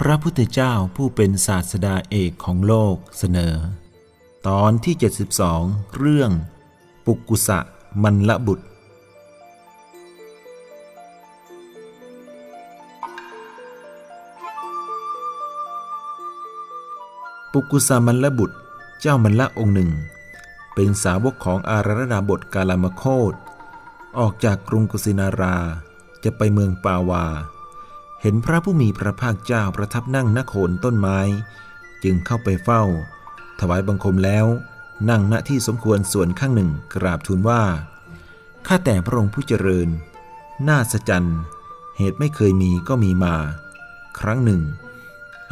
พระพุทธเจ้าผู้เป็นศาสดาเอกของโลกเสนอ ตอนที่ 72 เรื่อง ปุกุสะมันละบุตร ปุกุสะมันละบุตร เจ้ามันละองค์หนึ่ง เป็นสาวกของอาราดาบทกาลามโคตออกจากกรุงกุสินาราจะไปเมืองปาวา เห็นพระผู้มีพระภาคเจ้าประทับนั่งณโคนต้นไม้ จึงเข้าไปเฝ้า ถวายบังคมแล้ว นั่งณที่สมควรส่วนข้างหนึ่งกราบทูลว่าข้าแต่พระองค์ผู้เจริญ น่าสจันเหตุไม่เคยมีก็มีมา ครั้งหนึ่ง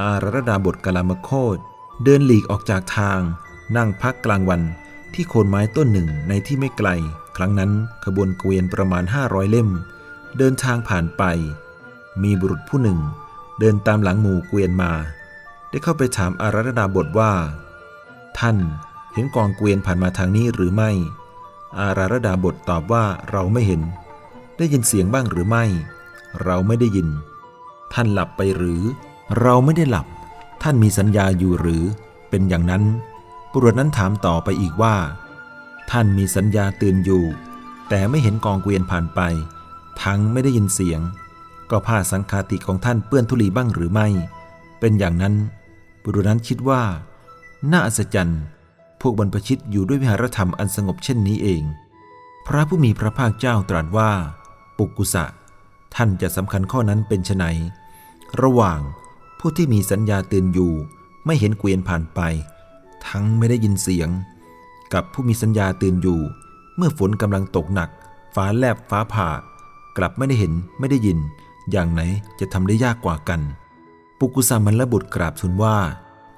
อารรดาบทกลามโคตเดินหลีกออกจากทาง นั่งพักกลางวันที่โคนไม้ต้นหนึ่งในที่ไม่ไกล ครั้งนั้นขบวนเกวียนประมาณ 500 เล่ม เดินทางผ่านไป มีบุรุษผู้หนึ่ง เดินตามหลังหมู่เกวียนมา ได้เข้าไปถามอารัตดาบทว่า ท่านเห็นกองเกวียนผ่านมาทางนี้หรือไม่ อาราธดาบทตอบว่าเราไม่เห็น ได้ยินเสียงบ้างหรือไม่ เราไม่ได้ยิน ท่านหลับไปหรือ เราไม่ได้หลับ ท่านมีสัญญาอยู่หรือ เป็นอย่างนั้นบุรุษนั้นถามต่อไปอีกว่า ท่านมีสัญญาตื่นอยู่ แต่ไม่เห็นกองเกวียนผ่านไป ทั้งไม่ได้ยินเสียง ก็ผ้าสังคาติของท่านเปื้อนธุลีบ้างหรือไม่ เป็นอย่างนั้น บุรุษนั้นคิดว่า น่าอัศจรรย์ พวกบรรพชิตอยู่ด้วยวิหารธรรมอันสงบเช่นนี้เอง พระผู้มีพระภาคเจ้าตรัสว่า ปุกุสะ ท่านจะสำคัญข้อนั้นเป็นไนระหว่างผู้ที่มีสัญญาตื่นอยู่ไม่เห็นเกวียนผ่านไป ทั้งไม่ได้ยินเสียง กับผู้มีสัญญาตื่นอยู่ เมื่อฝนกำลังตกหนัก ฟ้าแลบฟ้าผ่า กลับไม่ได้เห็นไม่ได้ยิน อย่างไหนจะทำได้ยากกว่ากัน ปุกุสามันละบุตรกราบทูลว่า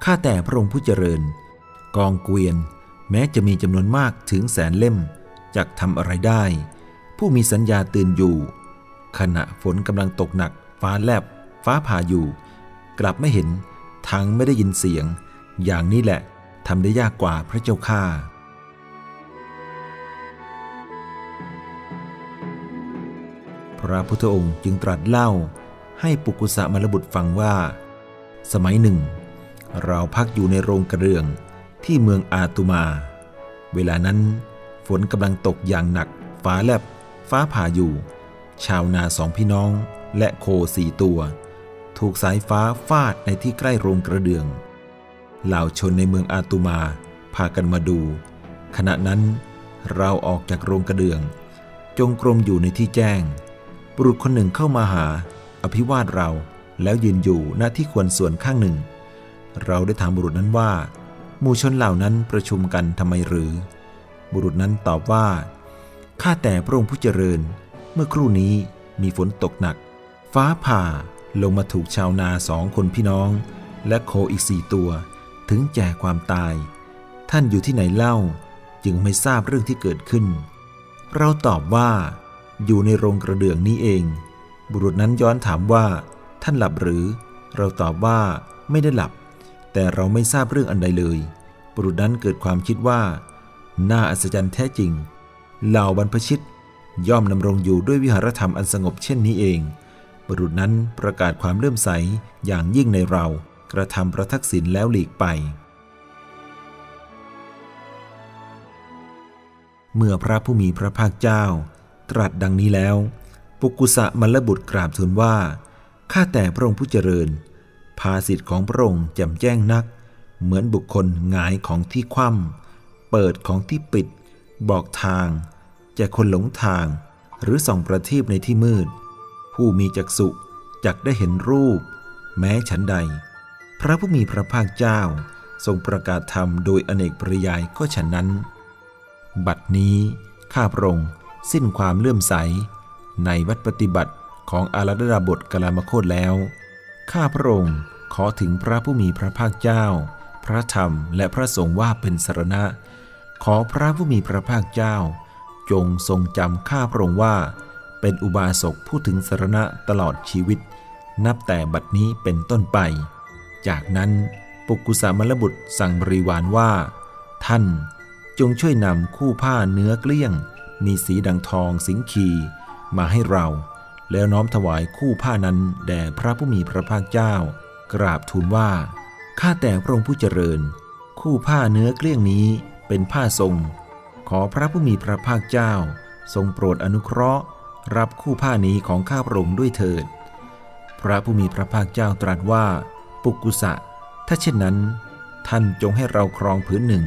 ข้าแต่พระองค์ผู้เจริญ กองเกวียน แม้จะมีจำนวนมากถึงแสนเล่มจะทำอะไรได้ ผู้มีสัญญาตื่นอยู่ ขณะฝนกำลังตกหนัก ฟ้าแลบ ฟ้าผ่าอยู่ กลับไม่เห็นทั้งไม่ได้ยินเสียง อย่างนี้แหละทำได้ยากกว่าพระเจ้าข้า พระพุทธองค์จึงตรัสเล่าให้ปุกุสะมรบุตรฟังว่า สมัยหนึ่ง เราพักอยู่ในโรงกระเรืองที่เมืองอาตุมา เวลานั้น ฝนกำลังตกอย่างหนัก ฟ้าแลบ ฟ้าผ่าอยู่ ชาวนาสองพี่น้องและโคสี่ตัว ถูกสายฟ้าฟาดในที่ใกล้โรงกระเดือง เหล่าชนในเมืองอาตุมาพากันมาดู ขณะนั้นเราออกจากโรงกระเดือง จงกรมอยู่ในที่แจ้ง บุรุษคนหนึ่งเข้ามาหา อภิวาทเราแล้วยืนอยู่ณที่ควรส่วนข้างหนึ่ง เราได้ถามบุรุษนั้นว่า หมู่ชนเหล่านั้นประชุมกันทำไมหรือ บุรุษนั้นตอบว่าข้าแต่พระองค์ผู้เจริญ เมื่อครู่นี้มีฝนตกหนัก ฟ้าผ่าลงมาถูกชาวนาสองคนพี่น้อง และโคอีกสี่ตัว ถึงแก่ความตาย ท่านอยู่ที่ไหนเล่า จึงไม่ทราบเรื่องที่เกิดขึ้น เราตอบว่า อยู่ในโรงกระเดื่องนี้เอง บุรุษนั้นย้อนถามว่า ท่านหลับหรือ เราตอบว่าไม่ได้หลับ แต่เราไม่ทราบเรื่องอันใดเลย บุรุษนั้นเกิดความคิดว่า น่าอัศจรรย์แท้จริง เหล่าบรรพชิต ย่อมดำรงอยู่ด้วยวิหารธรรมอันสงบเช่นนี้เอง บุรุษนั้นประกาศความเลื่อมใสอย่างยิ่งในเรา กระทำประทักษิณแล้วหลีกไปเมื่อพระผู้มีพระภาคเจ้า ตรัสดังนี้แล้ว ปุกุสะมลบุตรกราบทูลว่า ข้าแต่พระองค์ผู้เจริญ ภาสิทธิ์ของพระองค์แจ่มแจ้งนัก เหมือนบุคคลหงายของที่คว่ำเปิดของที่ปิด บอกทางแก่คนหลงทาง หรือส่องประทีปในที่มืด ผู้มีจักษุจักได้เห็นรูป แม้ฉันใด พระผู้มีพระภาคเจ้า ทรงประกาศธรรมโดยอเนกปริยายก็ฉันนั้น บัดนี้ข้าพระองค์ สิ้นความเลื่อมใส ในวัดปฏิบัติของอารัดาบทกลามโคตแล้ว ข้าพระองค์ขอถึงพระผู้มีพระภาคเจ้า พระธรรมและพระสงฆ์ว่าเป็นสรณะ ขอพระผู้มีพระภาคเจ้า จงทรงจำข้าพระองค์ว่า เป็นอุบาสกผู้ถึงสรณะตลอดชีวิต นับแต่บัดนี้เป็นต้นไป จากนั้นปุกุสามลบุตรสั่งบริวารว่า ท่านจงช่วยนำคู่ผ้าเนื้อเกลี้ยง มีสีดังทองสิงคีมาให้เรา แล้วน้อมถวายคู่ผ้านั้นแด่พระผู้มีพระภาคเจ้า กราบทูลว่า ข้าแต่พระองค์ผู้เจริญ คู่ผ้าเนื้อเกลี้ยงนี้เป็นผ้าทรง ขอพระผู้มีพระภาคเจ้า ทรงโปรดอนุเคราะห์ รับคู่ผ้านี้ของข้าพระองค์ด้วยเถิด พระผู้มีพระภาคเจ้าตรัสว่า ปุกุสะ ถ้าเช่นนั้น ท่านจงให้เราครองผืนหนึ่ง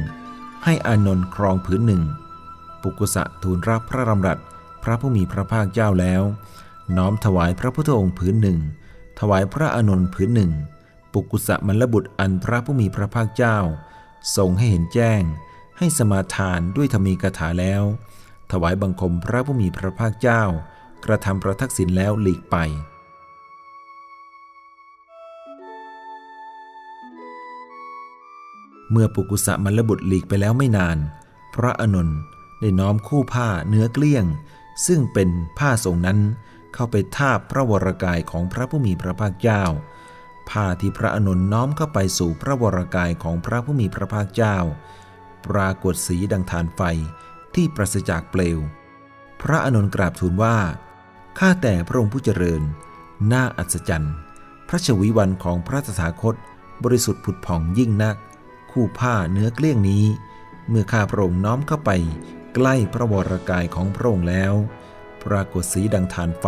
ให้อานนท์ครองผืนหนึ่ง ปุกุสะทูลรับพระรำรัสพระผู้มีพระภาคเจ้าแล้ว น้อมถวายพระพุทธองค์ผืนหนึ่ง ถวายพระอานนท์ผืนหนึ่ง ปุกุสะมลบุตรอันพระผู้มีพระภาคเจ้า ทรงให้เห็นแจ้ง ให้สมาทานด้วยธรรมีกถาแล้ว ถวายบังคมพระผู้มีพระภาคเจ้า กระทำประทักษิณแล้วหลีกไปเมื่อปุกุสะมลบุตรหลีกไปแล้วไม่นาน พระอนนท์ ได้น้อมคู่ผ้าเนื้อเกลี้ยง ซึ่งเป็นผ้าทรงนั้นเข้าไปทาบพระวรกายของพระผู้มีพระภาคเจ้า ผ้าที่พระอนนท์น้อมเข้าไปสู่พระวรกายของพระผู้มีพระภาคเจ้า ปรากฏสีดังทานไฟที่ปราศจากเปลว พระอานนท์กราบทูลว่า ข้าแต่พระองค์ผู้เจริญ น่าอัศจรรย์ พระชวีวันของพระตถาคต บริสุทธิ์ผุดผ่องยิ่งนัก คู่ผ้าเนื้อเกลี้ยงนี้ เมื่อข้าพระองค์น้อมเข้าไป ใกล้พระวรกายของพระองค์แล้ว ปรากฏสีดังทานไฟ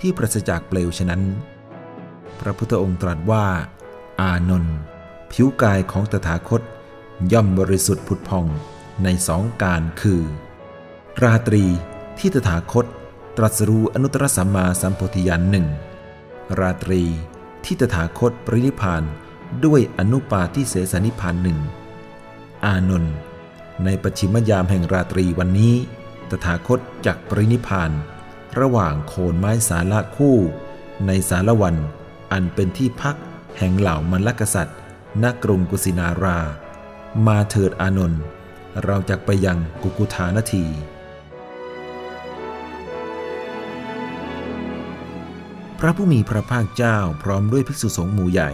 ที่ปราศจากเปลวฉะนั้น พระพุทธองค์ตรัสว่า อานนท์ผิวกายของตถาคต ย่อมบริสุทธิ์ผุดผ่องในสองการคือ ราตรีที่ตถาคต ตรัสรู้อนุตตรสัมมาสัมโพธิญาณหนึ่งราตรีที่ตถาคตปรินิพานด้วยอนุปาทิเสสนิพพานหนึ่งอานนท์ ในปัจฉิมยามแห่งราตรีวันนี้ ตถาคตจักปรินิพาน ระหว่างโคนไม้สาละคู่ ในสารวัน อันเป็นที่พักแห่งเหล่ามันลกษัตริย์ณกรุงกุสินารา มาเถิดอานนท์เราจักไปยังกุกุธานที พระผู้มีพระภาคเจ้าพร้อมด้วยภิกษุสงฆ์หมู่ใหญ่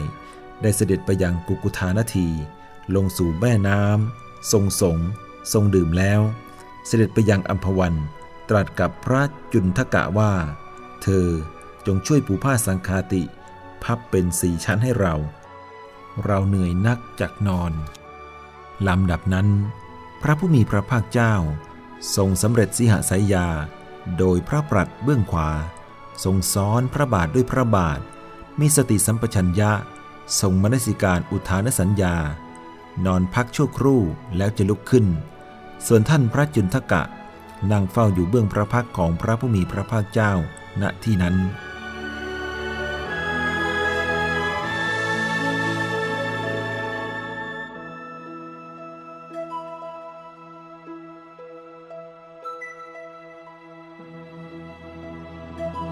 ได้เสด็จไปยังกุกุธานที ลงสู่แม่น้ำ ทรงสงทรงดื่มแล้ว เสด็จไปยังอัมพวันตรัสกับพระจุนทกะว่า เธอจงช่วยปูผ้าสังคาติ พับเป็นสี่ชั้นให้เรา เราเหนื่อยนักจากนอนลำดับนั้น พระผู้มีพระภาคเจ้า ทรงสำเร็จสิหสายยา โดยพระปรัดเบื้องขวา ทรงซ้อนพระบาทด้วยพระบาท มีสติสัมปชัญญะ ทรงมนสิการอุทานสัญญา นอนพักชั่วครู่แล้วจะลุกขึ้น ส่วนท่านพระจุนทกะนั่งเฝ้าอยู่เบื้องพระพักของพระผู้มีพระภาคเจ้าณที่นั้น